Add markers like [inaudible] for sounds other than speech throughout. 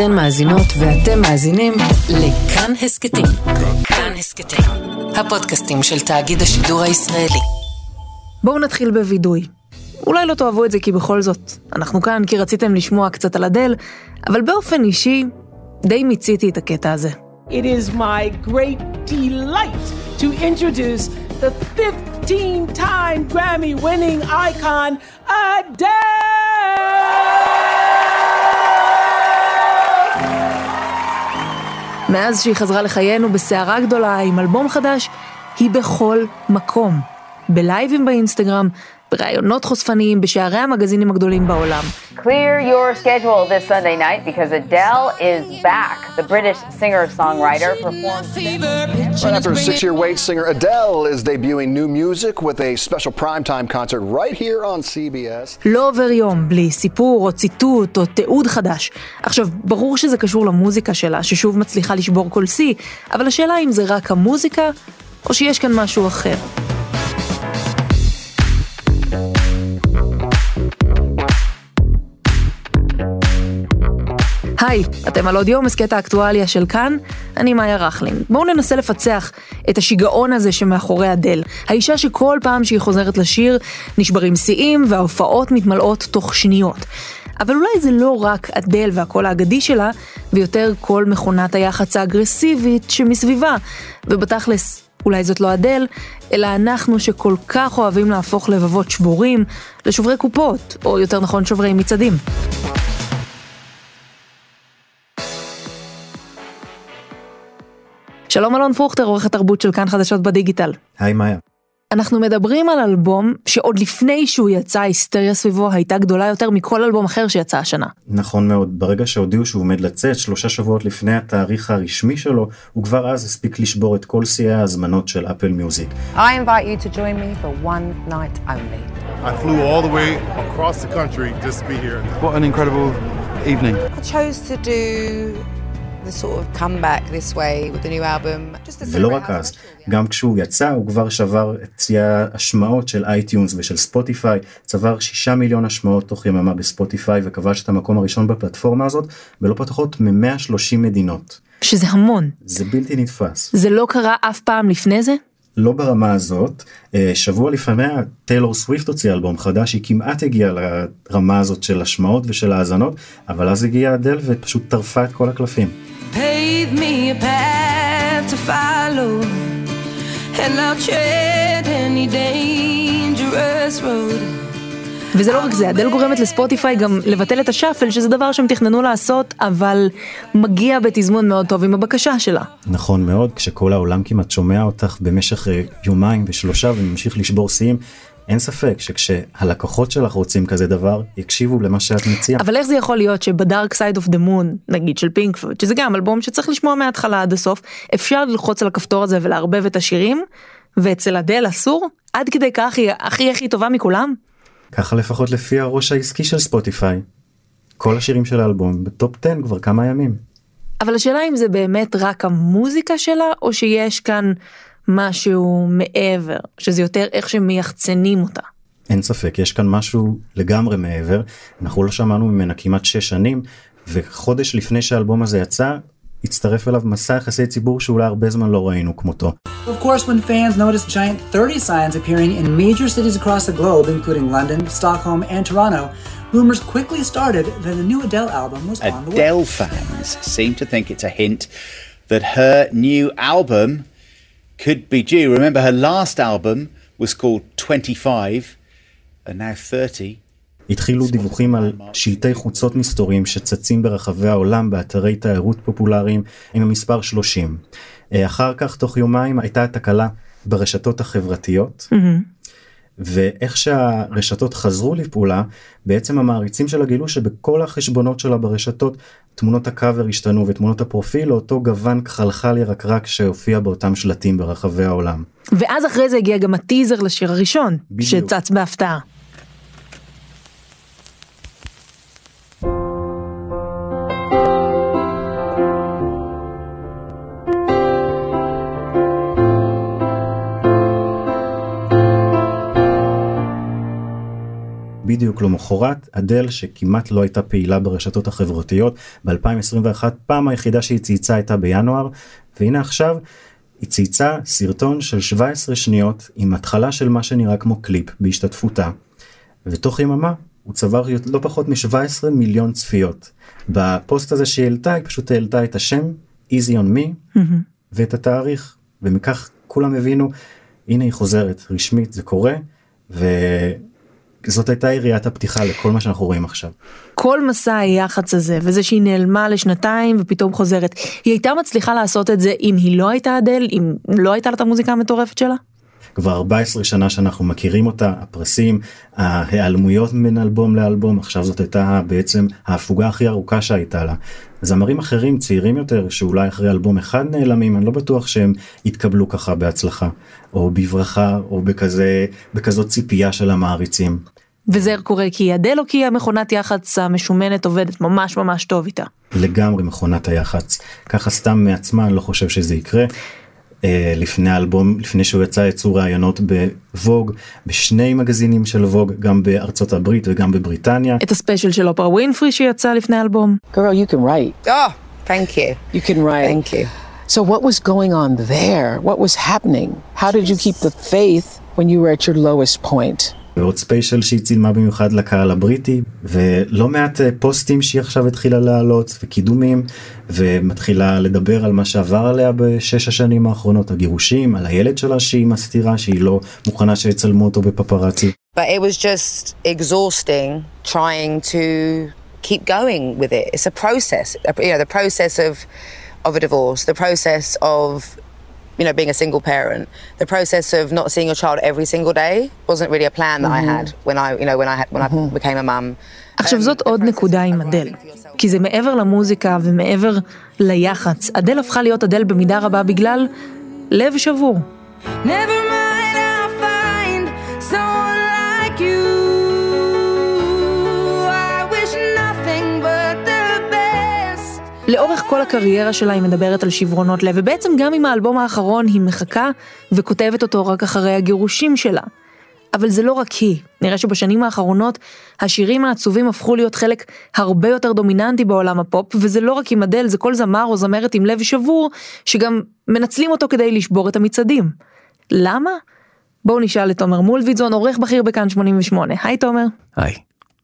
אתן מאזינות ואתם מאזינים לכאן הסכתים. כאן הסכתים, הפודקאסטים של תאגיד השידור הישראלי. בואו נתחיל בווידוי. אולי לא תאהבו את זה כי בכל זאת, אנחנו כאן כי רציתם לשמוע קצת על אדל, אבל באופן אישי, די מיציתי את הקטע הזה. It is my great delight to introduce the 15-time Grammy-winning icon, Adele! מאז שהיא חזרה לחיינו בסערה גדולה עם אלבום חדש, היא בכל מקום. בלייבים באינסטגרם, בראיונות חושפניים בשערי המגזינים הגדולים בעולם. Clear your schedule this Sunday night because Adele is back. The British singer-songwriter performed. Right after a six-year wait, singer Adele is debuting new music with a special primetime concert right here on CBS. לא עובר יום בלי סיפור או ציטוט או תיעוד חדש. עכשיו, ברור שזה קשור למוזיקה שלה, ששוב מצליחה לשבור כל שיא, אבל השאלה אם זה רק המוזיקה, או שיש כאן משהו אחר. היי, אתם על עוד יום, הסכת האקטואליה של כאן, אני מאיה רכלין. בואו ננסה לפצח את השיגעון הזה שמאחורי אדל. האישה שכל פעם שהיא חוזרת לשיר, נשברים שיאים וההופעות מתמלאות תוך שניות. אבל אולי זה לא רק אדל והקול האגדי שלה, ויותר כל מכונת היח"צ האגרסיבית שמסביבה. ובתכלס, אולי זאת לא אדל, אלא אנחנו שכל כך אוהבים להפוך לבבות שבורים לשוברי קופות, או יותר נכון שוברי מצעדים. שלום אלון פרוכטר, עורך התרבות של כאן חדשות בדיגיטל. היי מאיה. אנחנו מדברים על אלבום שעוד לפני שהוא יצא, ההיסטריה סביבו הייתה גדולה יותר מכל אלבום אחר שיצא השנה. נכון מאוד, ברגע שהודיעו שהוא עומד לצאת, שלושה שבועות לפני התאריך הרשמי שלו, הוא כבר אז הספיק לשבור את כל שיאי ההזמנות של אפל מיוזיק. I invite you to join me for one night only. I flew all the way across the country just to be here. What an incredible evening. I chose to do the sort of comeback this way with the new album. Just to ולא רק אז, גם כשהוא יצא הוא כבר שבר את שיא ההשמעות של אייטיונס ושל ספוטיפיי, צבר שישה מיליון השמעות תוך יממה בספוטיפיי וכבש את המקום הראשון בפלטפורמה הזאת בלא פחות מ-130 מדינות. שזה המון. זה בלתי נתפס. זה לא קרה אף פעם לפני זה? לא ברמה הזאת, אה, שבוע לפניה טיילור סוויפט הוציא אלבום חדש, היא כמעט הגיעה לרמה הזאת של השמעות ושל האזנות, אבל אז הגיעה אדל ופשוט טרפה את כל הקלפים. Pave me a path to follow, and I'll tread any dangerous road. וזה לא רק זה, אדל גורמת לספוטיפיי גם לבטל את השאפל, שזה דבר שהם תכננו לעשות, אבל מגיע בתזמון מאוד טוב עם הבקשה שלה. נכון מאוד, כשכל העולם כמעט שומע אותך במשך אה, יומיים ושלושה וממשיך לשבור שיאים, אין ספק שכשהלקוחות שלך רוצים כזה דבר, יקשיבו למה שאת מציעה. אבל איך זה יכול להיות שב Dark Side of the Moon, נגיד של פינק פלויד, שזה גם אלבום שצריך לשמוע מההתחלה עד הסוף, אפשר ללחוץ על הכפתור הזה ולערבב את השירים, ואצל אדל אסור? עד כדי כך היא הכי הכי טובה מכולם? ככה לפחות לפי הראש העסקי של ספוטיפיי. כל השירים של האלבום בטופ 10 כבר כמה ימים. אבל השאלה אם זה באמת רק המוזיקה שלה, או שיש כאן משהו מעבר, שזה יותר איך שמייחצנים אותה. אין ספק, יש כאן משהו לגמרי מעבר. אנחנו לא שמענו ממנה כמעט שש שנים, וחודש לפני שהאלבום הזה יצא, הצטרף אליו מסע יחסי ציבור שאולי הרבה זמן לא ראינו כמותו. Of course, when fans noticed giant 30 signs appearing in major cities across the globe, including London, Stockholm, and Toronto, rumors quickly started that a new Adele album was on the way. Adele fans seem to think it's a hint that her new album could be due. Remember, her last album was called 25 and now 30. התחילו דיווחים על שלטי חוצות מסתוריים שצצים ברחבי העולם באתרי תיירות פופולריים עם המספר 30. אה, אחר כך תוך יומיים הייתה תקלה ברשתות החברתיות ואיך שהרשתות חזרו לפעולה בעצם המעריצים שלה גילו שבכל החשבונות שלה ברשתות תמונות הקאבר השתנו ותמונות הפרופיל לאותו גוון כחלחל ירקרק שהופיע באותם שלטים ברחבי העולם. ואז אחרי זה הגיע גם הטיזר לשיר הראשון, בדיוק. שצץ בהפתעה. בדיוק למחרת, אדל שכמעט לא הייתה פעילה ברשתות החברתיות, ב-2021 פעם היחידה שהיא צייצה הייתה בינואר, והנה עכשיו היא צייצה סרטון של 17 שניות עם התחלה של מה שנראה כמו קליפ בהשתתפותה. ותוך יממה הוא צבר לא פחות מ-17 מיליון צפיות. בפוסט הזה שהיא העלתה, היא פשוט העלתה את השם, easy on me, mm-hmm. ואת התאריך, ומכך כולם הבינו, הנה היא חוזרת, רשמית, זה קורה, וזאת הייתה יריית הפתיחה לכל מה שאנחנו רואים עכשיו. כל מסע היח"צ הזה, וזה שהיא נעלמה לשנתיים ופתאום חוזרת, היא הייתה מצליחה לעשות את זה אם היא לא הייתה אדל, אם לא הייתה לה את המוזיקה המטורפת שלה? כבר 14 שנה שאנחנו מכירים אותה, הפרסים, ההיעלמויות בין אלבום לאלבום, עכשיו זאת הייתה בעצם ההפוגה הכי ארוכה שהייתה לה. זמרים אחרים צעירים יותר שאולי אחרי אלבום אחד נעלמים, אני לא בטוח שהם יתקבלו ככה בהצלחה, או בברכה, או בכזה, בכזאת ציפייה של המעריצים. וזה קורה כי אדל או כי המכונת יח"צ המשומנת עובדת ממש ממש טוב איתה? לגמרי מכונת היח"צ. ככה סתם מעצמה אני לא חושב שזה יקרה. אה, לפני האלבום, לפני שהוא יצא יצאו ראיונות בווג, בשני מגזינים של ווג, גם בארצות הברית וגם בבריטניה. את הספיישל של אופרה ווינפרי שיצא לפני האלבום. Girl, you can write. Oh, thank you. You can write. Thank you. So what was going on there? What was happening? How did you keep the faith when you were at your lowest point? ועוד ספיישל שהיא צילמה במיוחד לקהל הבריטי ולא מעט פוסטים שהיא עכשיו התחילה להעלות וקידומים ומתחילה לדבר על מה שעבר עליה בשש השנים האחרונות הגירושים על הילד שלה שהיא מסתירה שהיא לא מוכנה שיצלמו אותו בפפראצי. But it was just exhausting trying to keep going with it. It's a process, you know, the process of of a divorce, the process of you know, being a single parent, the process of not seeing your child every single day wasn't really a plan that mm-hmm. I had when I, you know, when I had, when mm-hmm. I became a mum. עכשיו זאת עוד נקודה עם אדל, כי זה מעבר למוזיקה ומעבר ליח"צ. אדל הפכה להיות אדל במידה רבה בגלל לב שבור. Never כל הקריירה שלה היא מדברת על שברונות לב, ובעצם גם עם האלבום האחרון היא מחכה וכותבת אותו רק אחרי הגירושים שלה. אבל זה לא רק היא, נראה שבשנים האחרונות השירים העצובים הפכו להיות חלק הרבה יותר דומיננטי בעולם הפופ, וזה לא רק עם אדל, זה כל זמר או זמרת עם לב שבור, שגם מנצלים אותו כדי לשבור את המצעדים. למה? בואו נשאל את תומר מולביטזון, עורך בכיר בכאן 88. היי תומר. היי.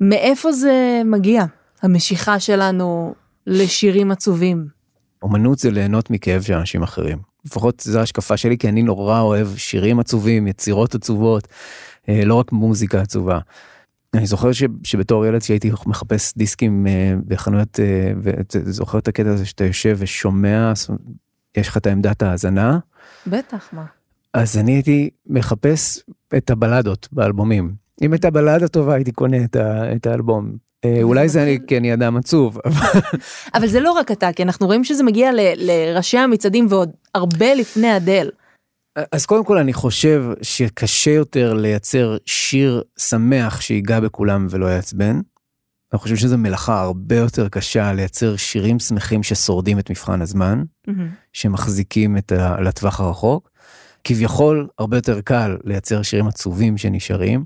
מאיפה זה מגיע, המשיכה שלנו לשירים עצובים? אומנות זה ליהנות מכאב של אנשים אחרים. לפחות זו ההשקפה שלי, כי אני נורא אוהב שירים עצובים, יצירות עצובות, אה, לא רק מוזיקה עצובה. אני זוכר ש, שבתור ילד שהייתי מחפש דיסקים אה, בחנויות, אה, וזוכר את הקטע הזה שאתה יושב ושומע, יש לך את העמדת ההאזנה. בטח, מה? אז אני הייתי מחפש את הבלדות באלבומים. אם הייתה בלדה טובה הייתי קונה את, ה, את האלבום. אולי זה אני, כי אני אדם עצוב. אבל זה לא רק אתה, כי אנחנו רואים שזה מגיע ל, לראשי המצעדים ועוד הרבה לפני אדל. אז קודם כל אני חושב שקשה יותר לייצר שיר שמח שיגע בכולם ולא יעצבן. אני חושב שזו מלאכה הרבה יותר קשה לייצר שירים שמחים ששורדים את מבחן הזמן, mm-hmm. שמחזיקים את ה... לטווח הרחוק. כביכול הרבה יותר קל לייצר שירים עצובים שנשארים,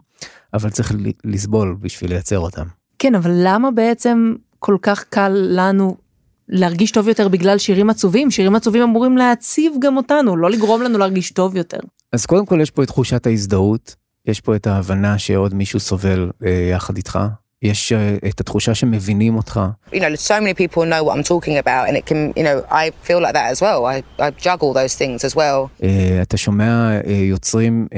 אבל צריך לסבול בשביל לייצר אותם. כן, אבל למה בעצם כל כך קל לנו להרגיש טוב יותר בגלל שירים עצובים? שירים עצובים אמורים להציב גם אותנו, לא לגרום לנו להרגיש טוב יותר. אז קודם כל יש פה את תחושת ההזדהות, יש פה את ההבנה שעוד מישהו סובל אה, יחד איתך. יש uh, את התחושה שמבינים אותך. You know, so many people know what I'm talking about and it can, you know, I feel like that as well. I, I juggle those things as well. Uh, אתה שומע uh, יוצרים uh,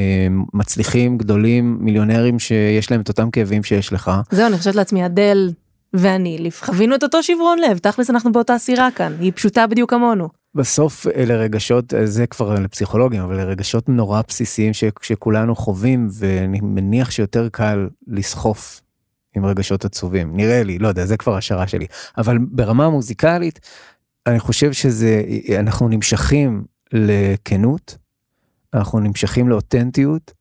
מצליחים, גדולים, מיליונרים שיש להם את אותם כאבים שיש לך. זהו, אני חושבת לעצמי, אדל ואני, חווינו את אותו שברון לב, תכלס אנחנו באותה סירה כאן, היא פשוטה בדיוק כמונו. בסוף אלה רגשות, זה כבר לפסיכולוגים, אבל רגשות נורא בסיסיים ש, שכולנו חווים, ואני מניח שיותר קל לסחוף עם רגשות עצובים. נראה לי, לא יודע, זה כבר השערה שלי. אבל ברמה המוזיקלית, אני חושב שזה, אנחנו נמשכים לכנות, אנחנו נמשכים לאותנטיות.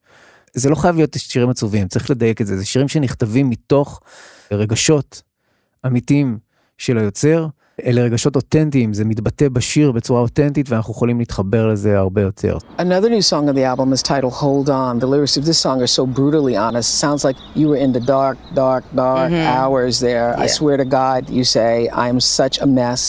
זה לא חייב להיות שירים עצובים, צריך לדייק את זה, זה שירים שנכתבים מתוך רגשות אמיתיים של היוצר, אלה רגשות אותנטיים, זה מתבטא בשיר בצורה אותנטית ואנחנו יכולים להתחבר לזה הרבה יותר. Another new song on the album is titled Hold On. The lyrics of this song are so brutally honest. Sounds like you were in the dark, dark, dark Mhm. hours there. I Yeah. swear to God, you say, I'm such a mess.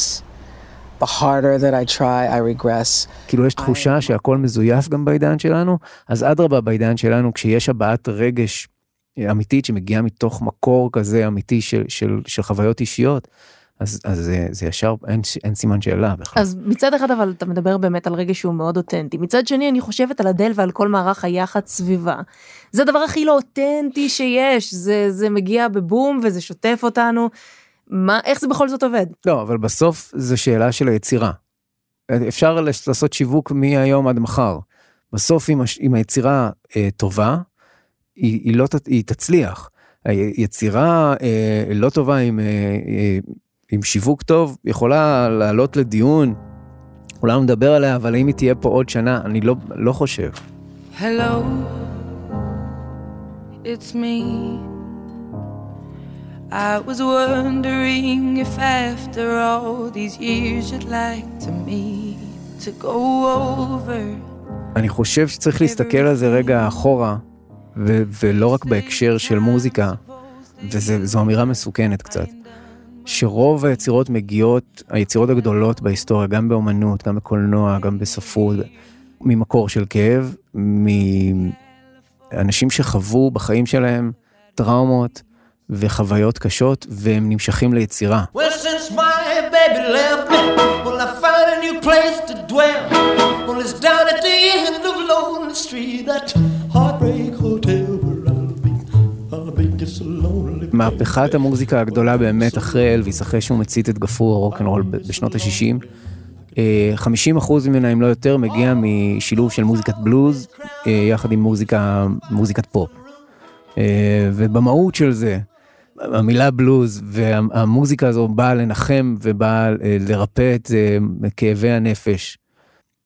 The harder that I try, I regress. כאילו יש תחושה שהכל מזויף גם בעידן שלנו, אז אדרבה בעידן שלנו, כשיש הבעת רגש אמיתית שמגיעה מתוך מקור כזה אמיתי של, של, של חוויות אישיות, אז, אז זה, זה ישר, אין, אין סימן שאלה בכלל. אז מצד אחד אבל אתה מדבר באמת על רגש שהוא מאוד אותנטי, מצד שני אני חושבת על אדל ועל כל מערך היח"צ סביבה. זה הדבר הכי לא אותנטי שיש, זה, זה מגיע בבום וזה שוטף אותנו. מה, איך זה בכל זאת עובד? לא, אבל בסוף זו שאלה של היצירה. אפשר לעשות שיווק מהיום עד מחר. בסוף אם, אם היצירה אה, טובה, היא, היא, לא, היא תצליח. היצירה אה, לא טובה עם, אה, אה, עם שיווק טוב, יכולה לעלות לדיון, אולי נדבר עליה, אבל האם היא תהיה פה עוד שנה, אני לא, לא חושב. Hello, it's me. I was wondering if after all these years you'd like to me to go over. אני חושב שצריך להסתכל על זה רגע אחורה, ו- ולא רק בהקשר של מוזיקה, וזו אמירה מסוכנת קצת. שרוב היצירות מגיעות, היצירות הגדולות בהיסטוריה, גם באומנות, גם בקולנוע, גם בספרות, ממקור של כאב, מאנשים שחוו בחיים שלהם טראומות וחוויות קשות, והם נמשכים ליצירה. Well, well, מהפכת המוזיקה הגדולה באמת אחרי אלוויס, אחרי שהוא מצית את גפרור הרוקנרול בשנות ה-60. 50% ממנה, אם לא יותר, מגיע משילוב של מוזיקת בלוז אה, יחד עם מוזיקה, מוזיקת פופ. אה, ובמהות של זה, המילה בלוז והמוזיקה הזו באה לנחם ובאה אה, לרפא את אה, כאבי הנפש.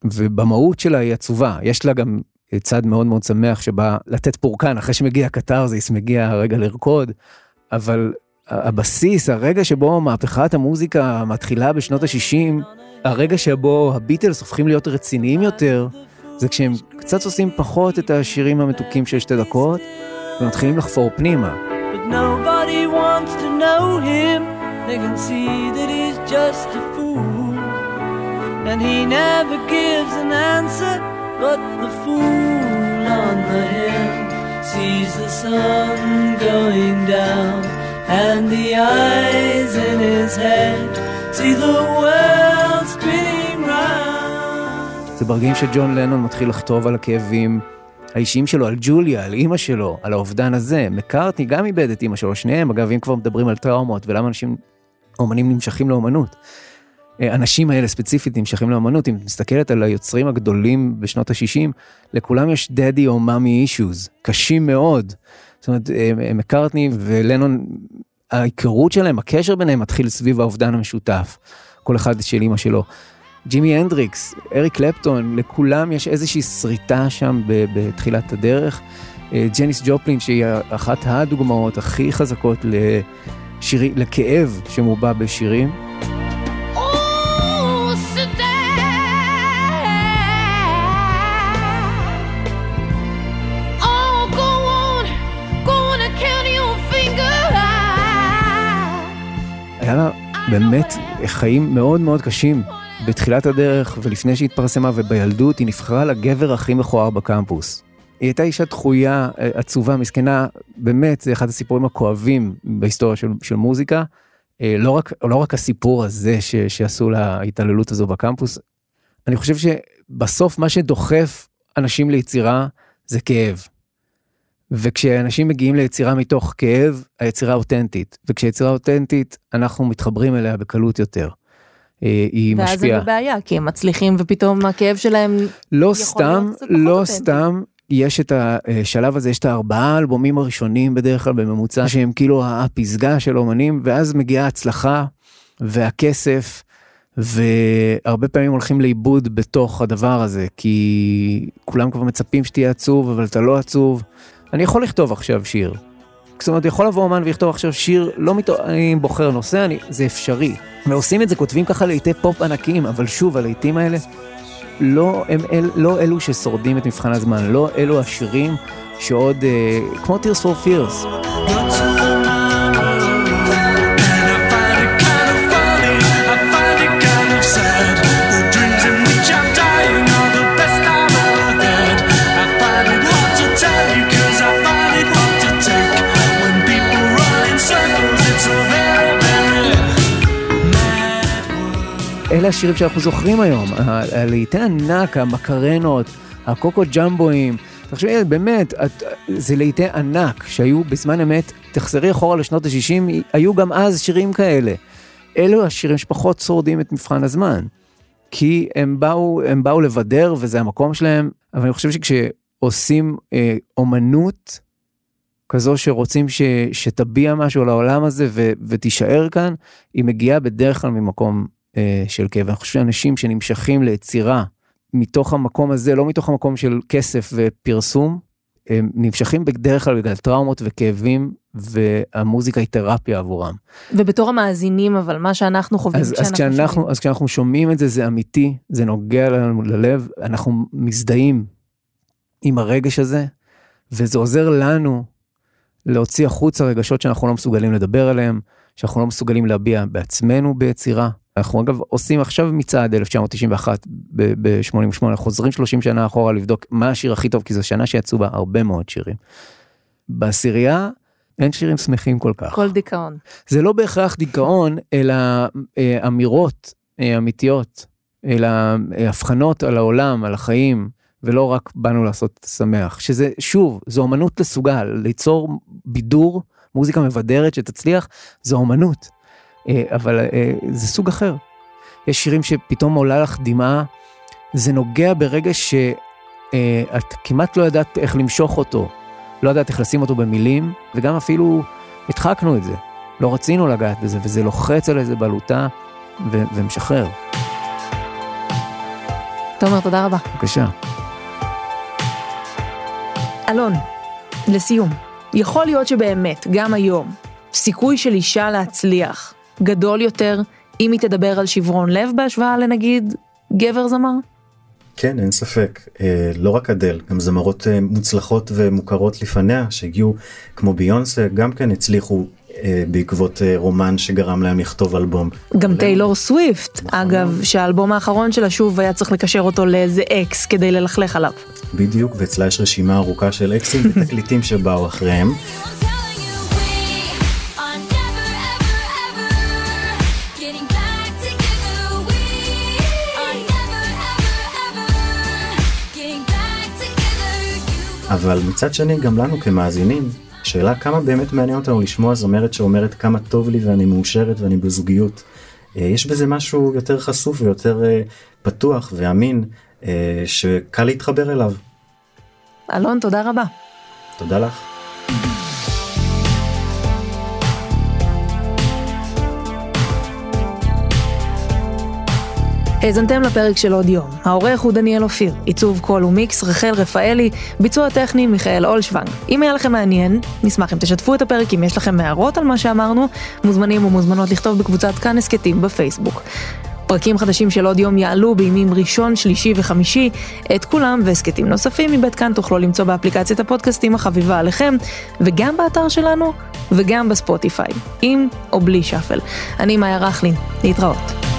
ובמהות שלה היא עצובה, יש לה גם צד מאוד מאוד שמח שבא לתת פורקן אחרי שמגיע הקתרזיס, מגיע הרגע לרקוד, אבל הבסיס, הרגע שבו מהפכת המוזיקה מתחילה בשנות ה-60, הרגע שבו הביטלס הופכים להיות רציניים יותר, זה כשהם קצת עושים פחות את השירים המתוקים של שתי דקות, ומתחילים לחפור פנימה. And he never gives an answer, but the fool on the hill sees the sun going down. And the eyes in his head see the world spinning round. זה ברגעים שג'ון לנון מתחיל לכתוב על הכאבים האישיים שלו, על ג'וליה, על אימא שלו, על האובדן הזה. מקארטני גם איבד את אימא שלו, שניהם, אגב, אם כבר מדברים על טראומות ולמה אנשים, אומנים נמשכים לאומנות. אה, האנשים האלה ספציפית נמשכים לאומנות, אם את מסתכלת על היוצרים הגדולים בשנות ה-60, לכולם יש דדי או מאמי אישוז, קשים מאוד. זאת אומרת, אה, מקארטני ולנון, ההיכרות שלהם, הקשר ביניהם מתחיל סביב האובדן המשותף. כל אחד של אימא שלו. ג'ימי הנדריקס, אריק קלפטון, לכולם יש איזושהי שריטה שם בתחילת הדרך. אה, ג'ניס ג'ופלין, שהיא אחת הדוגמאות הכי חזקות לשירי, לכאב שמובע בשירים. באמת חיים מאוד מאוד קשים בתחילת הדרך ולפני שהתפרסמה ובילדות היא נבחרה לגבר הכי מכוער בקמפוס. היא הייתה אישה דחויה, עצובה, מסכנה, באמת, זה אחד הסיפורים הכואבים בהיסטוריה של, של מוזיקה. אה, לא רק, לא רק הסיפור הזה ש, שעשו לה ההתעללות הזו בקמפוס, אני חושב שבסוף מה שדוחף אנשים ליצירה זה כאב. וכשאנשים מגיעים ליצירה מתוך כאב, היצירה אותנטית. וכשהיצירה אותנטית, אנחנו מתחברים אליה בקלות יותר. אה, היא ואז משפיעה. הם בבעיה, כי הם מצליחים ופתאום הכאב שלהם לא יכול סתם, להיות קצת פחות לא אותנטי. סתם, יש את השלב הזה, יש את הארבעה אלבומים הראשונים בדרך כלל בממוצע, שהם כאילו הפסגה של אומנים, ואז מגיעה ההצלחה והכסף, והרבה פעמים הולכים לאיבוד בתוך הדבר הזה, כי כולם כבר מצפים שתהיה עצוב, אבל אתה לא עצוב. אני יכול לכתוב עכשיו שיר, זאת אומרת, יכול לבוא אומן ויכתוב עכשיו שיר, לא מתוך, אני בוחר נושא, אני, זה אפשרי. ועושים את זה, כותבים ככה לעיתי פופ ענקיים, אבל שוב, הלעיתים האלה, לא, הם אל, לא אלו ששורדים את מבחן הזמן, לא אלו השירים שעוד, אה, כמו Tears for Fears. אלה השירים שאנחנו זוכרים היום, הלהיטי ענק, המקרנות, הקוקו ג'מבואים, תחשבי, באמת, את, זה להיטי ענק שהיו בזמן אמת, תחזרי אחורה לשנות ה-60, היו גם אז שירים כאלה. אלו השירים שפחות שורדים את מבחן הזמן. כי הם באו, הם באו לבדר וזה המקום שלהם, אבל אני חושב שכשעושים אה, אומנות כזו שרוצים ש, שתביע משהו לעולם הזה ו, ותישאר כאן, היא מגיעה בדרך כלל ממקום של כאב. אני חושב שאנשים שנמשכים ליצירה מתוך המקום הזה, לא מתוך המקום של כסף ופרסום, הם נמשכים בדרך כלל בגלל טראומות וכאבים, והמוזיקה היא תרפיה עבורם. ובתור המאזינים, אבל מה שאנחנו חווים אז, אז, כשאנחנו, שומעים. אז כשאנחנו שומעים את זה, זה אמיתי, זה נוגע לנו ללב, אנחנו מזדהים עם הרגש הזה, וזה עוזר לנו להוציא החוצה רגשות שאנחנו לא מסוגלים לדבר עליהם, שאנחנו לא מסוגלים להביע בעצמנו ביצירה. אנחנו אגב עושים עכשיו מצעד 1991 ב-88 חוזרים 30 שנה אחורה לבדוק מה השיר הכי טוב כי זו שנה שיצאו בה הרבה מאוד שירים. בעשירייה אין שירים שמחים כל כך. כל דיכאון. זה לא בהכרח דיכאון אלא אה, אמירות אה, אמיתיות אלא אה, הבחנות על העולם על החיים ולא רק באנו לעשות שמח שזה שוב זו אמנות לסוגה ליצור בידור מוזיקה מבדרת שתצליח זו אמנות. אה, אבל אה, זה סוג אחר. יש שירים שפתאום עולה לך דמעה, זה נוגע ברגע שאת אה, כמעט לא ידעת איך למשוך אותו, לא ידעת איך לשים אותו במילים, וגם אפילו הדחקנו את זה. לא רצינו לגעת בזה, וזה לוחץ על איזה בלוטה ו- ומשחרר. תומר, תודה רבה. בבקשה. אלון, לסיום, יכול להיות שבאמת, גם היום, סיכוי של אישה להצליח גדול יותר אם היא תדבר על שברון לב בהשוואה לנגיד גבר זמר? כן, אין ספק. אה, לא רק אדל, גם זמרות אה, מוצלחות ומוכרות לפניה שהגיעו, כמו ביונסה, גם כן הצליחו אה, בעקבות אה, רומן שגרם להם לכתוב אלבום. גם טיילור סוויפט, נכון. אגב, שהאלבום האחרון שלה שוב היה צריך לקשר אותו לאיזה אקס כדי ללכלך עליו. בדיוק, ואצלה יש רשימה ארוכה של אקסים [laughs] ותקליטים שבאו אחריהם. אבל מצד שני גם לנו כמאזינים, שאלה כמה באמת מעניין אותנו לשמוע זמרת שאומרת כמה טוב לי ואני מאושרת ואני בזוגיות. אה, יש בזה משהו יותר חשוף ויותר אה, פתוח ואמין אה, שקל להתחבר אליו. אלון, תודה רבה. תודה לך. האזנתם לפרק של עוד יום. העורך הוא דניאל אופיר, עיצוב קול ומיקס רחל רפאלי, ביצוע טכני מיכאל אולשוונג. אם היה לכם מעניין, נשמח אם תשתפו את הפרק אם יש לכם הערות על מה שאמרנו, מוזמנים ומוזמנות לכתוב בקבוצת כאן הסכתים בפייסבוק. פרקים חדשים של עוד יום יעלו בימים ראשון, שלישי וחמישי. את כולם והסכתים נוספים מבית כאן תוכלו למצוא באפליקציית הפודקאסטים החביבה עליכם, וגם באתר שלנו, וגם בספוטיפיי, עם או בלי שאפל. אני מאיה רכלין, להתראות.